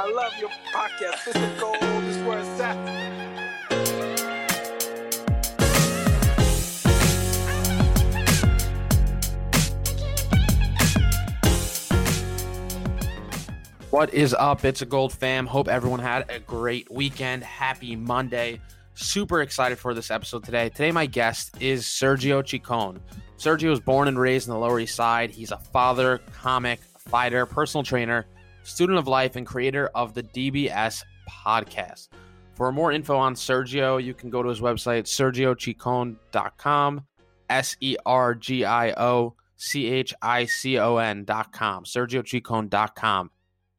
I love your podcast. Is gold. Is where it's at. What is up? It's a Gold fam. Hope everyone had a great weekend. Happy Monday. Super excited for this episode today. Today, my guest is Sergio Chicon. Sergio was born and raised in the Lower East Side. He's a father, comic, fighter, personal trainer, student of life, and creator of the DBS podcast. For more info on Sergio, you can go to his website, sergiochicon.com, S E R G I O C H I C O N.com, sergiochicon.com.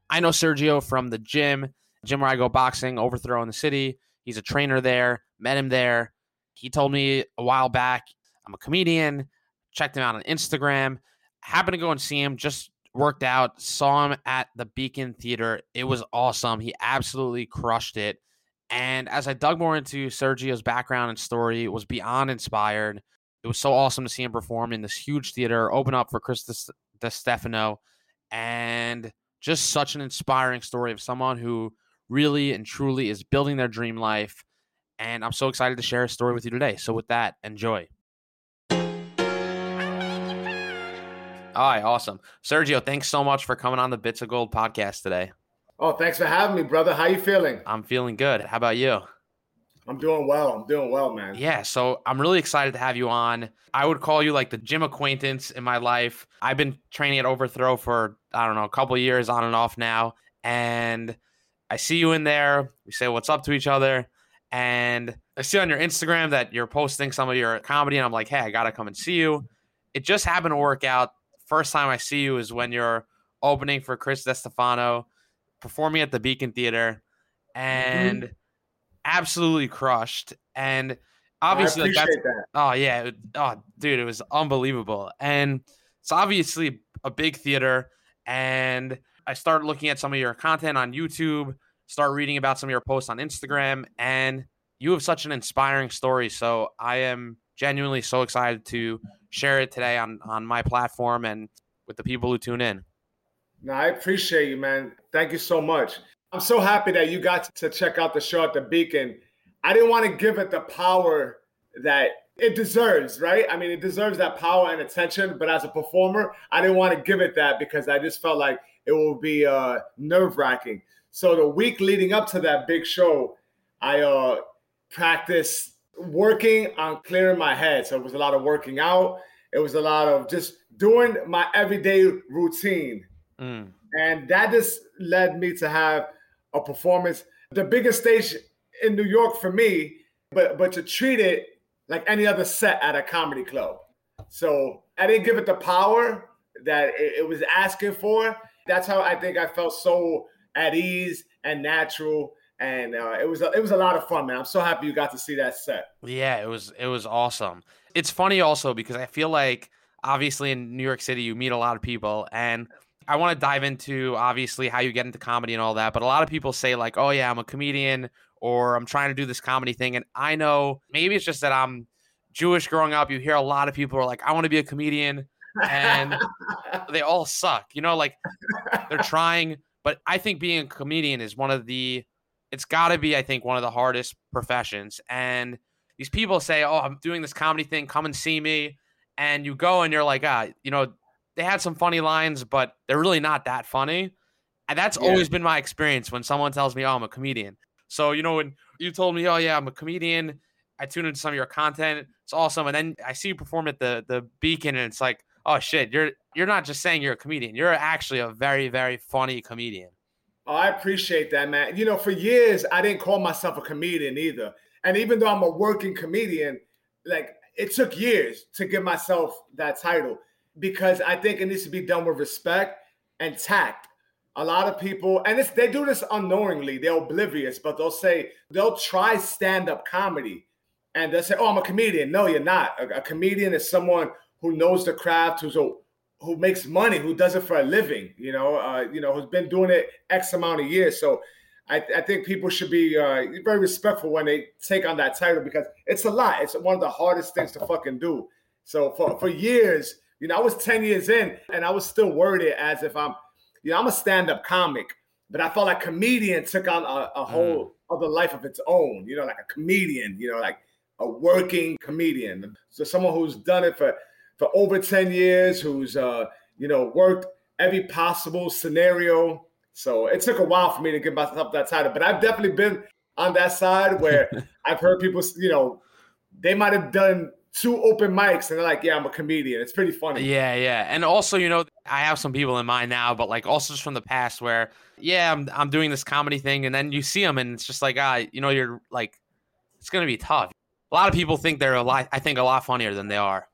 I know Sergio from the gym, gym where I go boxing, overthrow in the city. He's a trainer there, met him there. He told me a while back, I'm a comedian, checked him out on Instagram, happened to go and see him, just worked out, saw him at the Beacon Theater. It was awesome. He absolutely crushed it. And as I dug more into Sergio's background and story, it was beyond inspired. It was so awesome to see him perform in this huge theater, open up for Chris Distefano, and just such an inspiring story of someone who really and truly is building their dream life. And I'm so excited to share a story with you today. So, with that, enjoy. All right, awesome. Sergio, thanks so much for coming on the Bits of Gold podcast today. Oh, thanks for having me, brother. How you feeling? I'm feeling good. How about you? I'm doing well. I'm doing well, man. Yeah, so I'm really excited to have you on. I would call you like the gym acquaintance in my life. I've been training at Overthrow for I don't know, a couple years on and off now, and I see you in there. We say what's up to each other, and I see on your Instagram that you're posting some of your comedy, and I'm like, hey, I gotta come and see you. It just happened to work out. First time I see you is when you're opening for Chris Distefano, performing at the Beacon Theater, and mm-hmm. absolutely crushed. And obviously, like that's, that. oh yeah, oh dude, it was unbelievable. And it's obviously a big theater. And I started looking at some of your content on YouTube, start reading about some of your posts on Instagram, and you have such an inspiring story. So I am genuinely so excited to share it today on on my platform and with the people who tune in. No, I appreciate you, man. Thank you so much. I'm so happy that you got to check out the show at the Beacon. I didn't want to give it the power that it deserves, right? I mean, it deserves that power and attention. But as a performer, I didn't want to give it that because I just felt like it will be uh, nerve wracking. So the week leading up to that big show, I uh, practiced working on clearing my head. So it was a lot of working out. It was a lot of just doing my everyday routine. Mm. And that just led me to have a performance, the biggest stage in New York for me, but but to treat it like any other set at a comedy club. So I didn't give it the power that it, it was asking for. That's how I think I felt so at ease and natural and uh, it was a, it was a lot of fun, man. I'm so happy you got to see that set. Yeah, it was it was awesome. It's funny also because I feel like obviously in New York City you meet a lot of people and I want to dive into obviously how you get into comedy and all that, but a lot of people say like, "Oh yeah, I'm a comedian or I'm trying to do this comedy thing." And I know maybe it's just that I'm Jewish growing up. You hear a lot of people are like, "I want to be a comedian." and they all suck. You know, like they're trying, but I think being a comedian is one of the it's got to be, I think, one of the hardest professions. And these people say, "Oh, I'm doing this comedy thing. Come and see me." And you go and you're like, ah, you know, they had some funny lines, but they're really not that funny. And that's yeah. always been my experience when someone tells me, "Oh, I'm a comedian." So you know, when you told me, "Oh yeah, I'm a comedian," I tune into some of your content. It's awesome, and then I see you perform at the the Beacon, and it's like, "Oh shit, you're you're not just saying you're a comedian. You're actually a very very funny comedian." I appreciate that, man. You know, for years I didn't call myself a comedian either. And even though I'm a working comedian, like it took years to give myself that title because I think it needs to be done with respect and tact. A lot of people, and it's, they do this unknowingly, they're oblivious, but they'll say, they'll try stand up comedy and they'll say, Oh, I'm a comedian. No, you're not. A, a comedian is someone who knows the craft, who's a, who makes money, who does it for a living, you know, uh, you know, who's been doing it X amount of years. So I, I think people should be uh, very respectful when they take on that title because it's a lot. It's one of the hardest things to fucking do. So for, for years, you know, I was 10 years in and I was still worded as if I'm, you know, I'm a stand-up comic, but I felt like comedian took on a, a whole mm. other life of its own, you know, like a comedian, you know, like a working comedian. So someone who's done it for, for over 10 years, who's, uh, you know, worked every possible scenario so it took a while for me to get myself that title, but I've definitely been on that side where I've heard people, you know, they might have done two open mics and they're like, yeah, I'm a comedian. It's pretty funny. Yeah, yeah. And also, you know, I have some people in mind now, but like also just from the past where, yeah, I'm, I'm doing this comedy thing. And then you see them and it's just like, ah, you know, you're like, it's going to be tough. A lot of people think they're a lot, I think, a lot funnier than they are.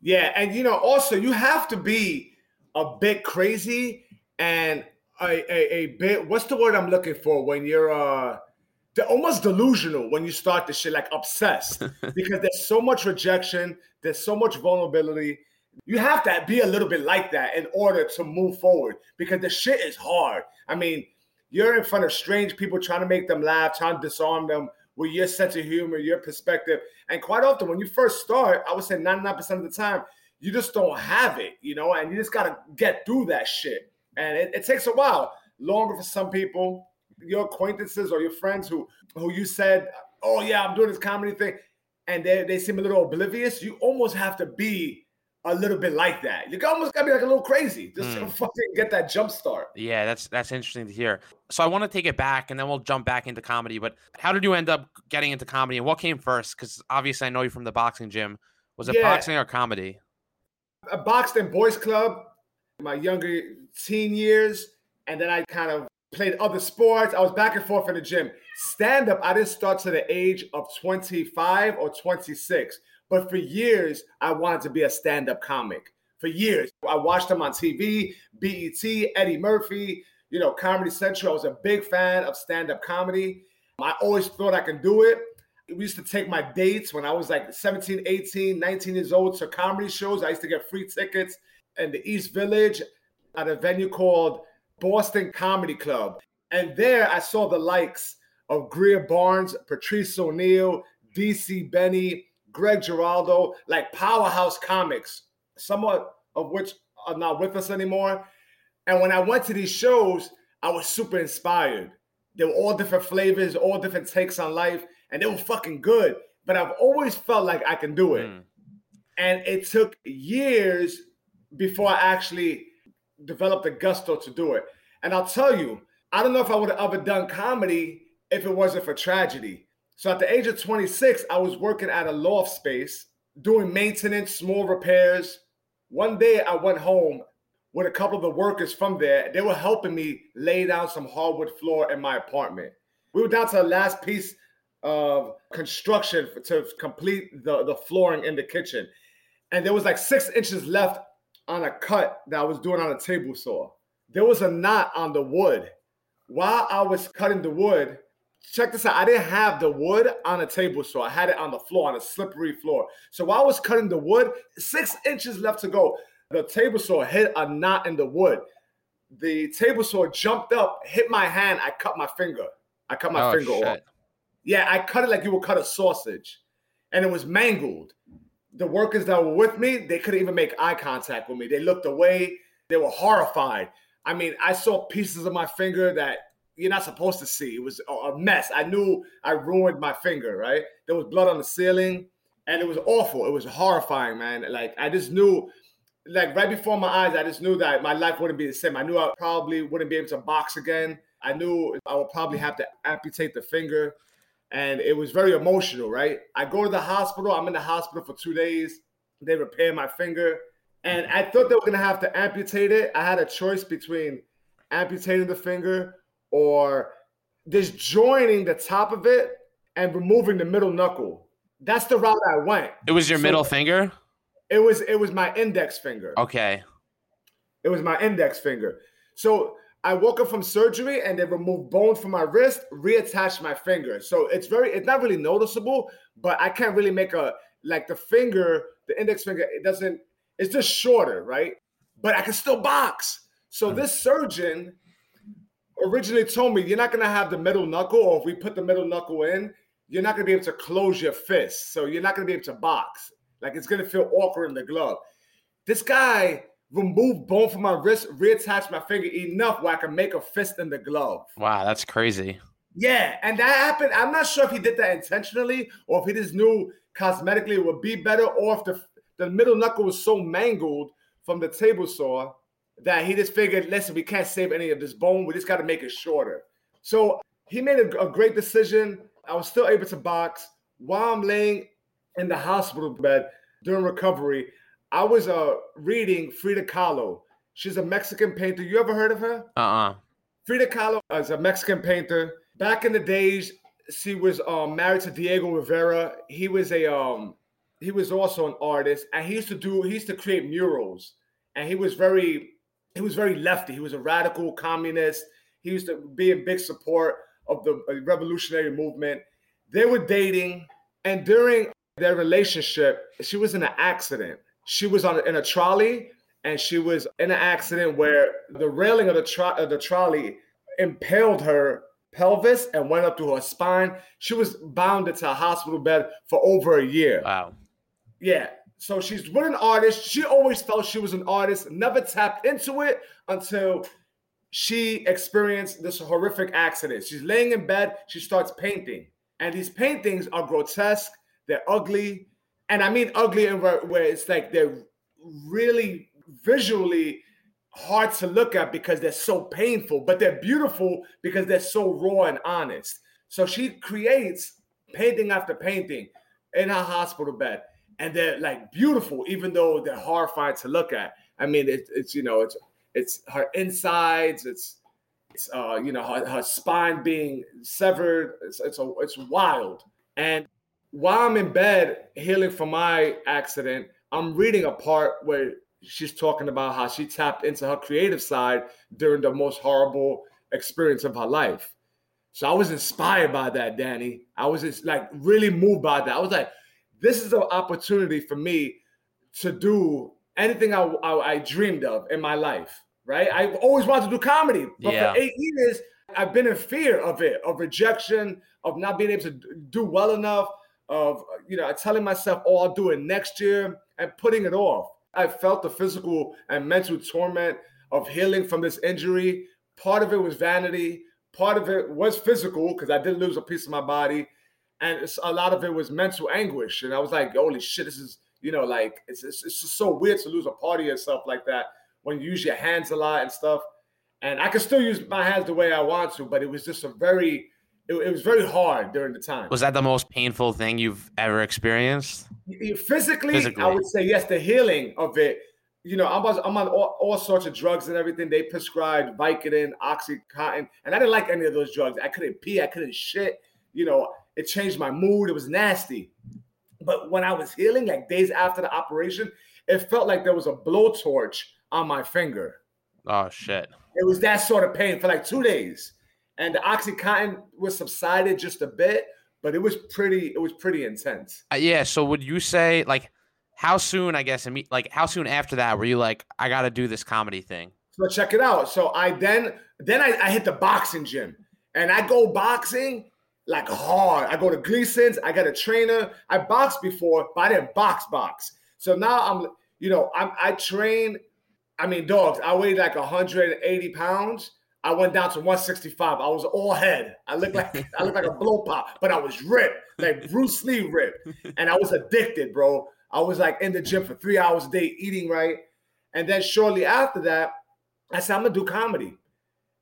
Yeah. And, you know, also, you have to be a bit crazy and a, a, a bit what's the word I'm looking for when you're uh almost delusional when you start this shit like obsessed because there's so much rejection there's so much vulnerability you have to be a little bit like that in order to move forward because the shit is hard i mean you're in front of strange people trying to make them laugh trying to disarm them with your sense of humor your perspective and quite often when you first start i would say 99% of the time you just don't have it you know and you just got to get through that shit and it, it takes a while, longer for some people. Your acquaintances or your friends who who you said, "Oh yeah, I'm doing this comedy thing," and they they seem a little oblivious. You almost have to be a little bit like that. You almost gotta be like a little crazy just mm. to fucking get that jump start. Yeah, that's that's interesting to hear. So I want to take it back, and then we'll jump back into comedy. But how did you end up getting into comedy, and what came first? Because obviously, I know you from the boxing gym. Was it yeah. boxing or comedy? I boxed in boys club my younger teen years, and then I kind of played other sports. I was back and forth in the gym. Stand up, I didn't start to the age of 25 or 26, but for years, I wanted to be a stand up comic. For years, I watched them on TV, BET, Eddie Murphy, you know, Comedy Central. I was a big fan of stand up comedy. I always thought I could do it. We used to take my dates when I was like 17, 18, 19 years old to comedy shows. I used to get free tickets in the East Village at a venue called Boston Comedy Club. And there I saw the likes of Greer Barnes, Patrice O'Neal, DC Benny, Greg Giraldo, like powerhouse comics, somewhat of which are not with us anymore. And when I went to these shows, I was super inspired. They were all different flavors, all different takes on life, and they were fucking good. But I've always felt like I can do it. Mm. And it took years before I actually developed the gusto to do it. And I'll tell you, I don't know if I would have ever done comedy if it wasn't for tragedy. So at the age of 26, I was working at a loft space doing maintenance, small repairs. One day I went home with a couple of the workers from there. They were helping me lay down some hardwood floor in my apartment. We were down to the last piece of construction to complete the, the flooring in the kitchen. And there was like six inches left on a cut that I was doing on a table saw. There was a knot on the wood. While I was cutting the wood, check this out. I didn't have the wood on a table saw. I had it on the floor, on a slippery floor. So while I was cutting the wood, six inches left to go. The table saw hit a knot in the wood. The table saw jumped up, hit my hand. I cut my finger. I cut my oh, finger shit. off. Yeah, I cut it like you would cut a sausage, and it was mangled the workers that were with me, they couldn't even make eye contact with me. They looked away. They were horrified. I mean, I saw pieces of my finger that you're not supposed to see. It was a mess. I knew I ruined my finger, right? There was blood on the ceiling and it was awful. It was horrifying, man. Like I just knew like right before my eyes, I just knew that my life wouldn't be the same. I knew I probably wouldn't be able to box again. I knew I would probably have to amputate the finger and it was very emotional, right? I go to the hospital. I'm in the hospital for two days. They repair my finger, and I thought they were gonna have to amputate it. I had a choice between amputating the finger or just joining the top of it and removing the middle knuckle. that's the route I went. It was your So- middle finger? It was it was my index finger. Okay. It was my index finger. So I woke up from surgery and they removed bone from my wrist, reattached my finger. So it's very, it's not really noticeable, but I can't really make a like the finger, the index finger, it doesn't, it's just shorter, right? But I can still box. So hmm. this surgeon originally told me you're not gonna have the middle knuckle, or if we put the middle knuckle in, you're not gonna be able to close your fist. So you're not gonna be able to box. Like it's gonna feel awkward in the glove. This guy removed bone from my wrist, reattached my finger enough where I can make a fist in the glove. Wow, that's crazy. Yeah, and that happened. I'm not sure if he did that intentionally or if he just knew cosmetically it would be better, or if the the middle knuckle was so mangled from the table saw that he just figured, listen, we can't save any of this bone. We just got to make it shorter. So he made a, a great decision. I was still able to box while I'm laying in the hospital bed during recovery. I was uh, reading Frida Kahlo. She's a Mexican painter. You ever heard of her? Uh-uh. Frida Kahlo is a Mexican painter. Back in the days, she was um, married to Diego Rivera. He was a um, he was also an artist, and he used to do he used to create murals. And he was very he was very lefty. He was a radical communist. He used to be in big support of the uh, revolutionary movement. They were dating, and during their relationship, she was in an accident. She was on in a trolley, and she was in an accident where the railing of the, tro- of the trolley impaled her pelvis and went up to her spine. She was bound into a hospital bed for over a year. Wow. Yeah. So she's with an artist. She always felt she was an artist, never tapped into it until she experienced this horrific accident. She's laying in bed, she starts painting. And these paintings are grotesque, they're ugly. And I mean ugly in where, where it's like they're really visually hard to look at because they're so painful, but they're beautiful because they're so raw and honest. So she creates painting after painting in her hospital bed and they're like beautiful, even though they're horrifying to look at. I mean, it, it's you know, it's it's her insides, it's it's uh, you know, her, her spine being severed. It's it's a, it's wild. And while I'm in bed healing from my accident, I'm reading a part where she's talking about how she tapped into her creative side during the most horrible experience of her life. So I was inspired by that, Danny. I was just like really moved by that. I was like, this is an opportunity for me to do anything I, I, I dreamed of in my life, right? I've always wanted to do comedy, but Yeah. for eight years, I've been in fear of it, of rejection, of not being able to do well enough, of you know, telling myself, "Oh, I'll do it next year," and putting it off. I felt the physical and mental torment of healing from this injury. Part of it was vanity. Part of it was physical because I did lose a piece of my body and it's, a lot of it was mental anguish. And I was like, holy shit, this is, you know, like it's, it's, it's just so weird to lose a part of yourself like that when you use your hands a lot and stuff. And I can still use my hands the way I want to, but it was just a very, it, it was very hard during the time. Was that the most painful thing you've ever experienced? Physically, Physically. I would say yes. The healing of it, you know, I'm, on- I'm on all, all sorts of drugs and everything. They prescribed Vicodin, OxyContin, and I didn't like any of those drugs. I couldn't pee, I couldn't shit. You know, it changed my mood. It was nasty. But when I was healing, like days after the operation, it felt like there was a blowtorch on my finger. Oh shit. It was that sort of pain for like two days, and the OxyContin was subsided just a bit, but it was pretty. It was pretty intense. Uh, yeah. So would you say like how soon? I guess like how soon after that were you like I got to do this comedy thing? So check it out. So I then then I, I hit the boxing gym and I go boxing like hard. I go to Gleason's. I got a trainer. I boxed before, but I didn't box box. So now I'm you know I'm I train. I mean, dogs. I weighed like 180 pounds. I went down to 165. I was all head. I looked like I looked like a blow pop, but I was ripped, like Bruce Lee ripped, and I was addicted, bro. I was like in the gym for three hours a day, eating right, and then shortly after that, I said I'm gonna do comedy,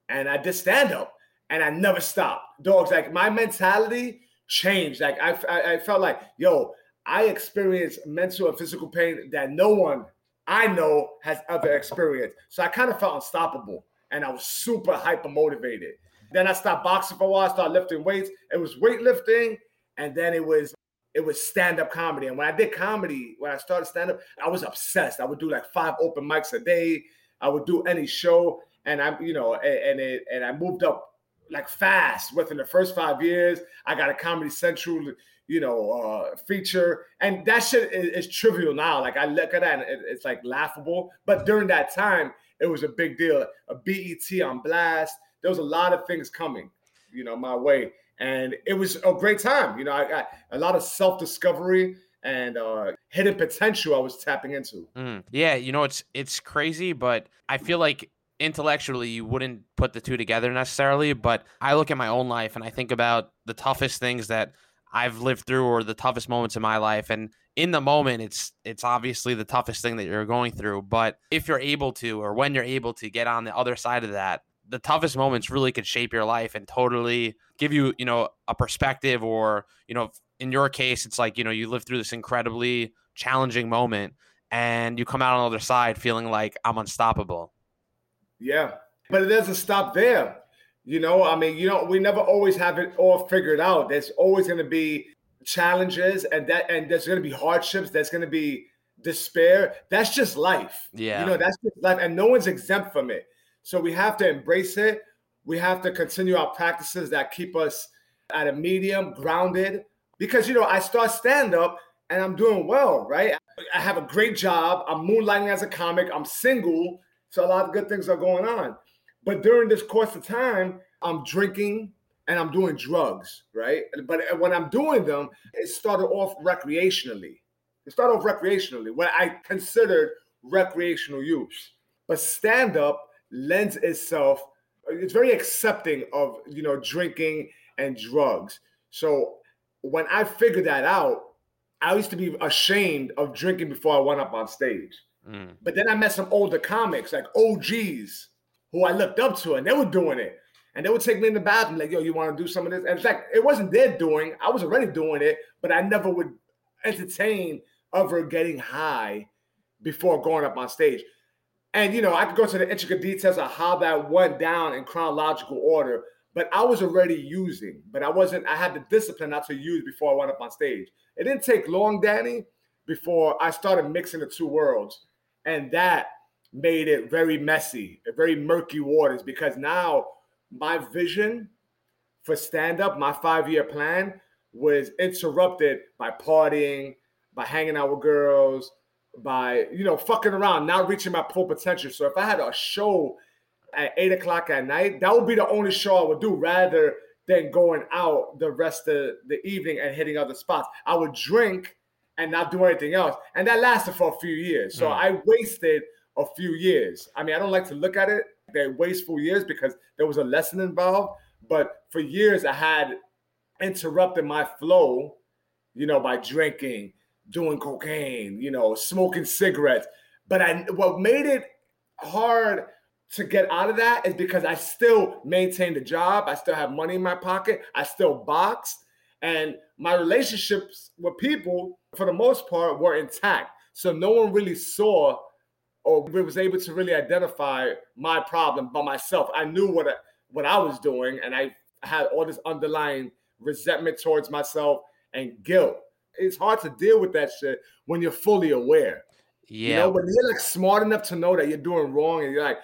and I did stand up, and I never stopped. Dogs, like my mentality changed. Like I, I, I felt like, yo, I experienced mental and physical pain that no one I know has ever experienced. So I kind of felt unstoppable, and I was super hyper motivated. Then I stopped boxing for a while. I started lifting weights. It was weightlifting, and then it was it was stand-up comedy. And when I did comedy, when I started stand-up, I was obsessed. I would do like five open mics a day. I would do any show. And I'm, you know, and, and it and I moved up like fast within the first five years. I got a Comedy Central, you know, uh, feature, and that shit is, is trivial now. Like I look at that, and it, it's like laughable. But during that time, it was a big deal. A BET on blast. There was a lot of things coming, you know, my way, and it was a great time. You know, I got a lot of self discovery and uh, hidden potential I was tapping into. Mm, yeah, you know it's it's crazy, but I feel like intellectually you wouldn't put the two together necessarily. But I look at my own life and I think about the toughest things that I've lived through or the toughest moments in my life, and in the moment it's it's obviously the toughest thing that you're going through. But if you're able to, or when you're able to get on the other side of that, the toughest moments really could shape your life and totally give you you know a perspective or you know in your case it's like you know you live through this incredibly challenging moment and you come out on the other side feeling like i'm unstoppable yeah. But it doesn't stop there. You know i mean you know we never always have it all figured out. There's always going to be challenges and that and there's going to be hardships. There's going to be despair. That's just life. Yeah. you know that's just life and no one's exempt from it. So we have to embrace it. We have to continue our practices that keep us at a medium grounded. Because you know I start stand up and I'm doing well, right? I have a great job. I'm moonlighting as a comic. I'm single, so a lot of good things are going on. But during this course of time, I'm drinking and I'm doing drugs, right? But when I'm doing them, it started off recreationally. It started off recreationally, what I considered recreational use. But stand up lends itself, it's very accepting of, you know, drinking and drugs. So when I figured that out, I used to be ashamed of drinking before I went up on stage. Mm. But then I met some older comics, like OGs, who I looked up to, and they were doing it. And they would take me in the bathroom, like, yo, you want to do some of this? And it's like, it wasn't their doing. I was already doing it, but I never would entertain ever getting high before going up on stage. And, you know, I could go to the intricate details of how that went down in chronological order but I was already using, but I wasn't, I had the discipline not to use before I went up on stage. It didn't take long, Danny, before I started mixing the two worlds. And that made it very messy, very murky waters, because now my vision for stand up, my five year plan was interrupted by partying, by hanging out with girls, by, you know, fucking around, not reaching my full potential. So if I had a show at eight o'clock at night, that would be the only show I would do rather than going out the rest of the evening and hitting other spots. I would drink and not do anything else. And that lasted for a few years. So mm. I wasted a few years. I mean, I don't like to look at it, they're wasteful years because there was a lesson involved. But for years, I had interrupted my flow, you know, by drinking, doing cocaine, you know, smoking cigarettes. But I, what made it hard to get out of that is because I still maintained the job. I still have money in my pocket. I still box. And my relationships with people, for the most part, were intact. So no one really saw or was able to really identify my problem by myself. I knew what I, what I was doing, and I had all this underlying resentment towards myself and guilt. It's hard to deal with that shit when you're fully aware. Yeah. You know, when you're like smart enough to know that you're doing wrong and you're like,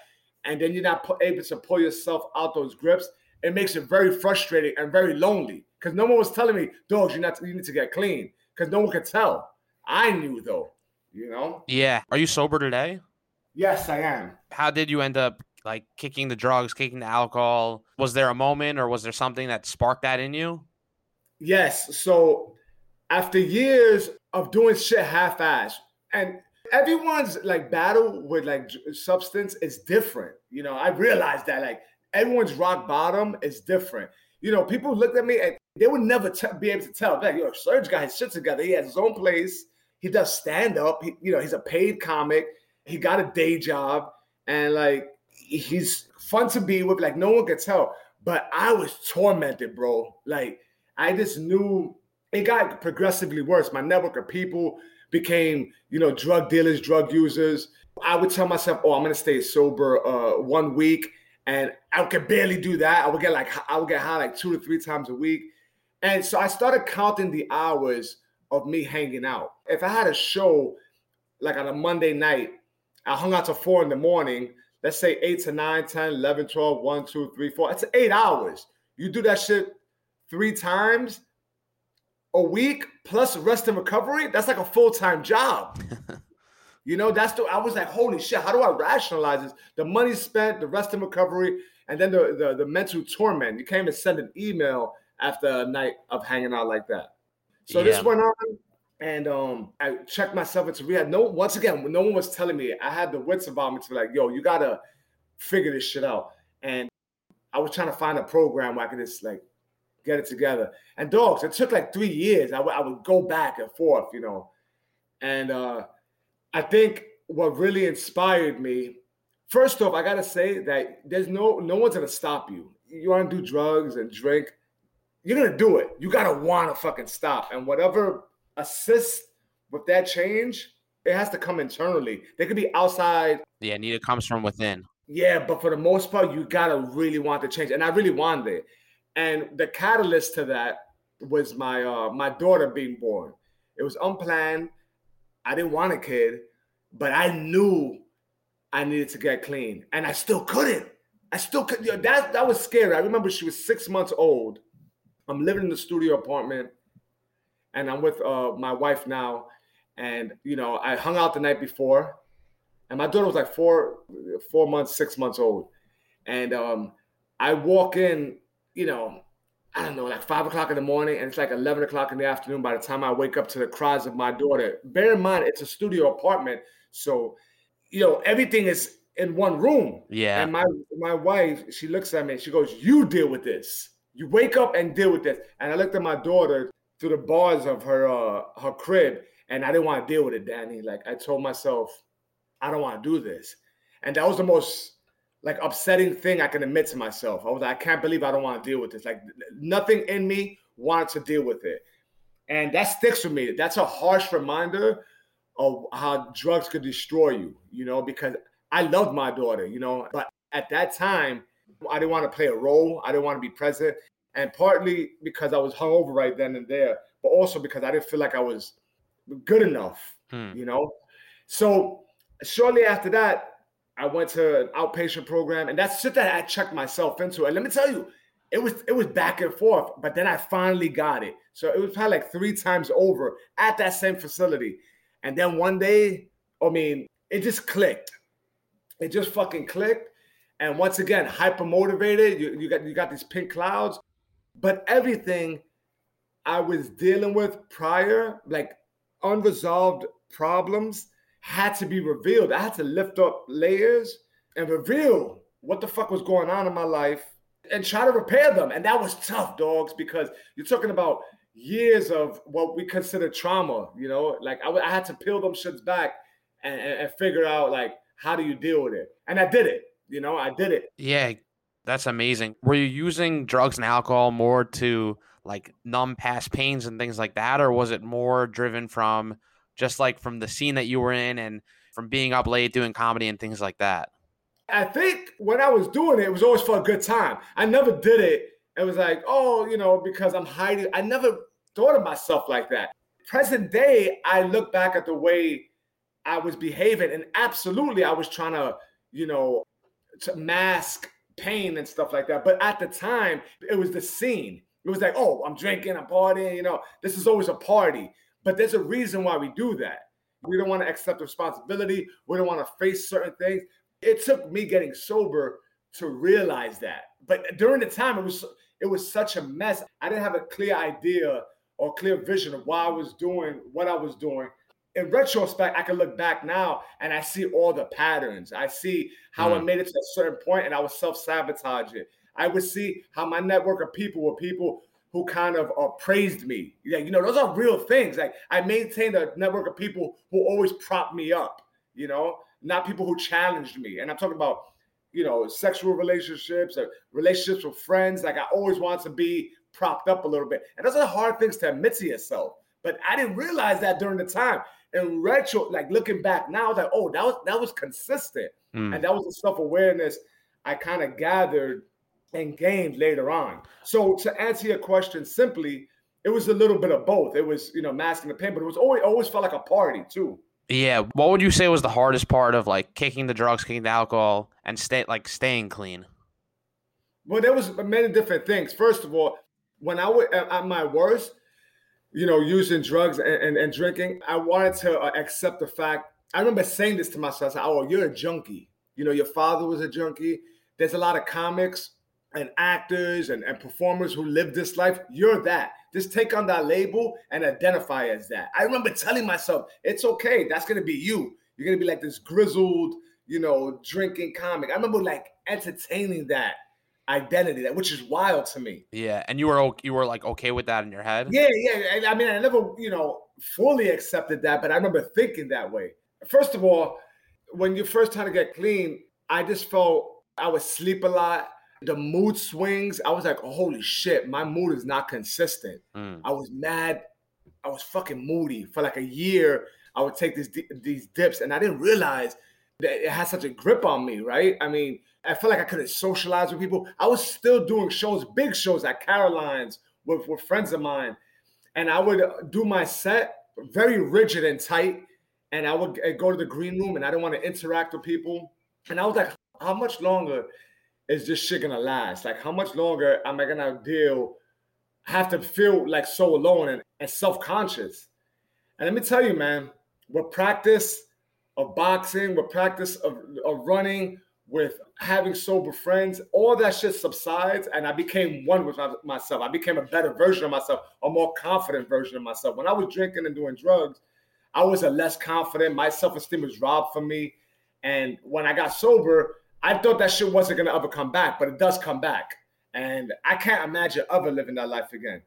and then you're not able to pull yourself out those grips, it makes it very frustrating and very lonely. Because no one was telling me, dogs, you not you need to get clean. Because no one could tell. I knew though, you know. Yeah. Are you sober today? Yes, I am. How did you end up like kicking the drugs, kicking the alcohol? Was there a moment, or was there something that sparked that in you? Yes. So after years of doing shit half-ass, and everyone's like battle with like substance is different. You know, I realized that like everyone's rock bottom is different. You know, people looked at me and they would never t- be able to tell. Like, yo, Serge got his shit together. He has his own place. He does stand up. He, you know, he's a paid comic. He got a day job, and like he's fun to be with. Like no one could tell, but I was tormented, bro. Like I just knew it got progressively worse. My network of people became, you know, drug dealers, drug users. I would tell myself, oh, I'm gonna stay sober uh, one week, and I could barely do that. I would get like I would get high like two to three times a week, and so I started counting the hours of me hanging out. If I had a show like on a Monday night, I hung out to four in the morning, let's say 8 to 9, 10, 11, 12, 1, 2, 3, 4. That's eight hours. You do that shit three times a week plus rest and recovery, that's like a full-time job. you know, that's the I was like, holy shit, how do I rationalize this? The money spent, the rest and recovery, and then the, the the mental torment. You can't even send an email after a night of hanging out like that. So Yeah. this went on, and um, I checked myself into rehab. No, once again, no one was telling me. I had the wits about me to be like, yo, you gotta figure this shit out. And I was trying to find a program where I could just like get it together. And dogs, it took like three years. I would- would go back and forth, you know. And uh, I think what really inspired me, first off, I gotta say that there's no no one's gonna stop you. You want to do drugs and drink, you're gonna do it. You gotta want to fucking stop. And whatever assists with that change, it has to come internally. They could be outside Yeah, Nita comes from within. yeah, but for the most part, you gotta really want to change, and I really wanted it. And the catalyst to that was my uh, my daughter being born. It was unplanned. I didn't want a kid, but I knew I needed to get clean, and I still couldn't. I still could. You know, that that was scary. I remember she was six months old. I'm living in the studio apartment, and I'm with uh, my wife now. And you know, I hung out the night before, and my daughter was like four, four months, six months old. And um, I walk in, you know, I don't know, like five o'clock in the morning, and it's like eleven o'clock in the afternoon by the time I wake up to the cries of my daughter. Bear in mind, it's a studio apartment, so you know everything is in one room. Yeah. And my my wife, she looks at me and she goes, "You deal with this. You wake up and deal with this." And I looked at my daughter through the bars of her uh, her crib, and I didn't want to deal with it, Danny. Like I told myself, I don't want to do this, and that was the most like upsetting thing I can admit to myself. I was like, I can't believe I don't want to deal with this. Like nothing in me wanted to deal with it, and that sticks with me. That's a harsh reminder of how drugs could destroy you. You know, because I loved my daughter, you know, but at that time, I didn't want to play a role. I didn't want to be present. And partly because I was hungover right then and there, but also because I didn't feel like I was good enough, Hmm. you know? So shortly after that, I went to an outpatient program, and that's shit that I checked myself into. And let me tell you, it was it was back and forth, but then I finally got it. So it was probably like three times over at that same facility. And then one day, I mean, it just clicked. It just fucking clicked. And once again, hyper motivated. You, you got you got these pink clouds, but everything I was dealing with prior, like unresolved problems, had to be revealed. I had to lift up layers and reveal what the fuck was going on in my life and try to repair them. And that was tough, dogs, because you're talking about years of what we consider trauma. You know, like I, I had to peel them shits back and, and, and figure out like how do you deal with it. And I did it. You know, I did it. Yeah, that's amazing. Were you using drugs and alcohol more to like numb past pains and things like that, or was it more driven from just like from the scene that you were in and from being up late doing comedy and things like that? I think when I was doing it, it was always for a good time. I never did it. It was like, oh, you know, because I'm hiding. I never thought of myself like that. Present day, I look back at the way I was behaving, and absolutely, I was trying to, you know, to mask pain and stuff like that. But at the time, it was the scene. It was like, oh, I'm drinking, I'm partying, you know, this is always a party. But there's a reason why we do that. We don't want to accept responsibility. We don't want to face certain things. It took me getting sober to realize that. But during the time, it was it was such a mess. I didn't have a clear idea or clear vision of why I was doing what I was doing. In retrospect, I can look back now and I see all the patterns. I see how I Mm. made it to a certain point and I was self sabotaging. I would see how my network of people were people who kind of uh, praised me. Yeah, you know, those are real things. Like I maintained a network of people who always prop me up. You know, not people who challenged me. And I'm talking about, you know, sexual relationships or relationships with friends. Like I always want to be propped up a little bit. And those are hard things to admit to yourself. But I didn't realize that during the time. In retro, like looking back now, I was like, oh, that was that was consistent. Mm. And that was the self-awareness I kind of gathered and gained later on. So to answer your question simply, it was a little bit of both. It was, you know, masking the pain, but it was always always felt like a party too. Yeah. What would you say was the hardest part of like kicking the drugs, kicking the alcohol, and stay like staying clean? Well, there was many different things. First of all, when I was at my worst, you know, using drugs and, and, and drinking, I wanted to uh, accept the fact. I remember saying this to myself. I said, "Oh, you're a junkie. You know, your father was a junkie. There's a lot of comics and actors and, and performers who live this life. You're that. Just take on that label and identify as that. I remember telling myself, it's okay. That's gonna be you. You're gonna be like this grizzled, you know, drinking comic. I remember like entertaining that identity, that which is wild to me. Yeah, and you were you were like okay with that in your head. Yeah, yeah. I mean, I never, you know, fully accepted that, but I remember thinking that way. First of all, when you first trying to get clean, I just felt I would sleep a lot the mood swings, I was like, oh, holy shit, my mood is not consistent. Mm. I was mad. I was fucking moody for like a year. I would take these these dips, and I didn't realize that it had such a grip on me. Right? I mean, I felt like I couldn't socialize with people. I was still doing shows, big shows at Caroline's with, with friends of mine, and I would do my set very rigid and tight. And I would go to the green room, and I didn't want to interact with people. And I was like, how much longer is this shit gonna last? Like, how much longer am I gonna deal, have to feel like so alone and, and self conscious? And let me tell you, man, with practice of boxing, with practice of, of running, with having sober friends, all that shit subsides, and I became one with myself. I became a better version of myself, a more confident version of myself. When I was drinking and doing drugs, I was a less confident. My self esteem was robbed from me. And when I got sober, I thought that shit wasn't gonna ever come back, but it does come back. And I can't imagine ever living that life again.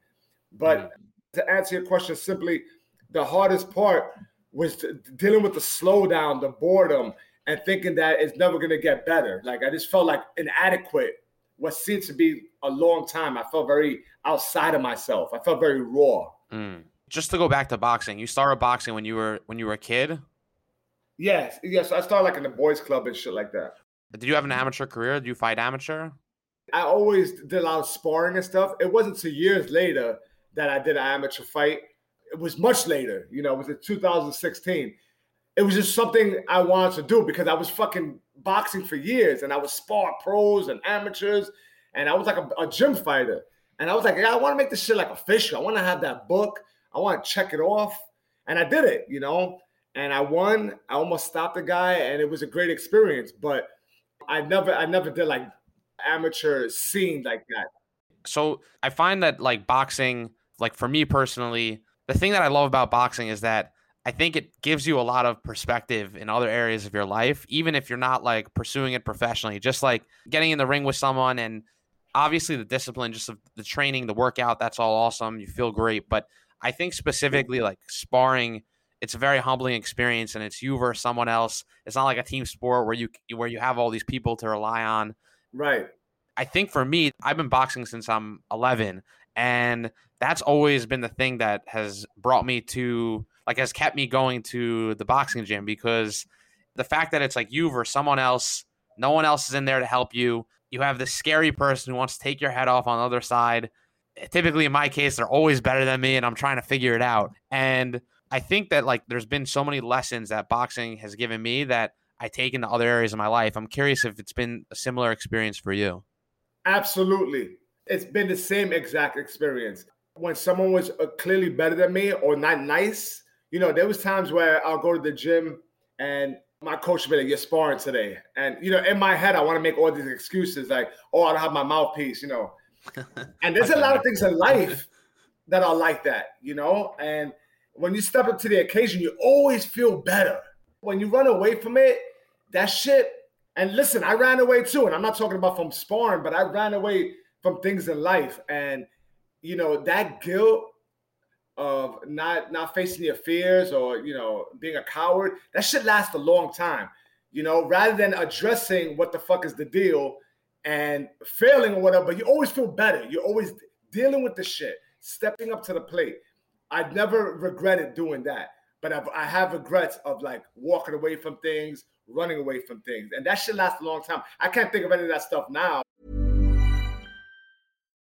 But mm. to answer your question simply, the hardest part was dealing with the slowdown, the boredom, and thinking that it's never gonna get better. Like I just felt like inadequate. What seemed to be a long time. I felt very outside of myself. I felt very raw. Mm. Just to go back to boxing, you started boxing when you were when you were a kid. Yes, yes. I started like in the boys' club and shit like that. Did you have an amateur career? Did you fight amateur? I always did a lot of sparring and stuff. It wasn't until years later that I did an amateur fight. It was much later, you know, it was in 2016. It was just something I wanted to do because I was fucking boxing for years and I was spar pros and amateurs and I was like a, a gym fighter. And I was like, yeah, I want to make this shit like official. I want to have that book. I want to check it off. And I did it, you know, and I won. I almost stopped the guy and it was a great experience. But I never I never did like amateur scene like that. So I find that like boxing, like for me personally, the thing that I love about boxing is that I think it gives you a lot of perspective in other areas of your life, even if you're not like pursuing it professionally. Just like getting in the ring with someone and obviously the discipline, just the training, the workout, that's all awesome. You feel great. But I think specifically like sparring it's a very humbling experience and it's you versus someone else. It's not like a team sport where you where you have all these people to rely on. Right. I think for me, I've been boxing since I'm 11 and that's always been the thing that has brought me to like has kept me going to the boxing gym because the fact that it's like you versus someone else, no one else is in there to help you. You have this scary person who wants to take your head off on the other side. Typically, in my case, they're always better than me, and I'm trying to figure it out. And I think that like there's been so many lessons that boxing has given me that I take into other areas of my life. I'm curious if it's been a similar experience for you. Absolutely. It's been the same exact experience. When someone was uh, clearly better than me or not nice, you know, there was times where I'll go to the gym and my coach would be like, "You're sparring today," and you know, in my head, I want to make all these excuses like, "Oh, I don't have my mouthpiece," you know. and there's a lot of things in life that are like that, you know, and when you step up to the occasion, you always feel better. When you run away from it, that shit. And listen, I ran away too. And I'm not talking about from sparring, but I ran away from things in life. And you know, that guilt of not not facing your fears or you know being a coward, that should last a long time. You know, rather than addressing what the fuck is the deal and failing or whatever, but you always feel better. You're always dealing with the shit, stepping up to the plate. I've never regretted doing that, but I've, I have regrets of like walking away from things, running away from things, and that should last a long time. I can't think of any of that stuff now.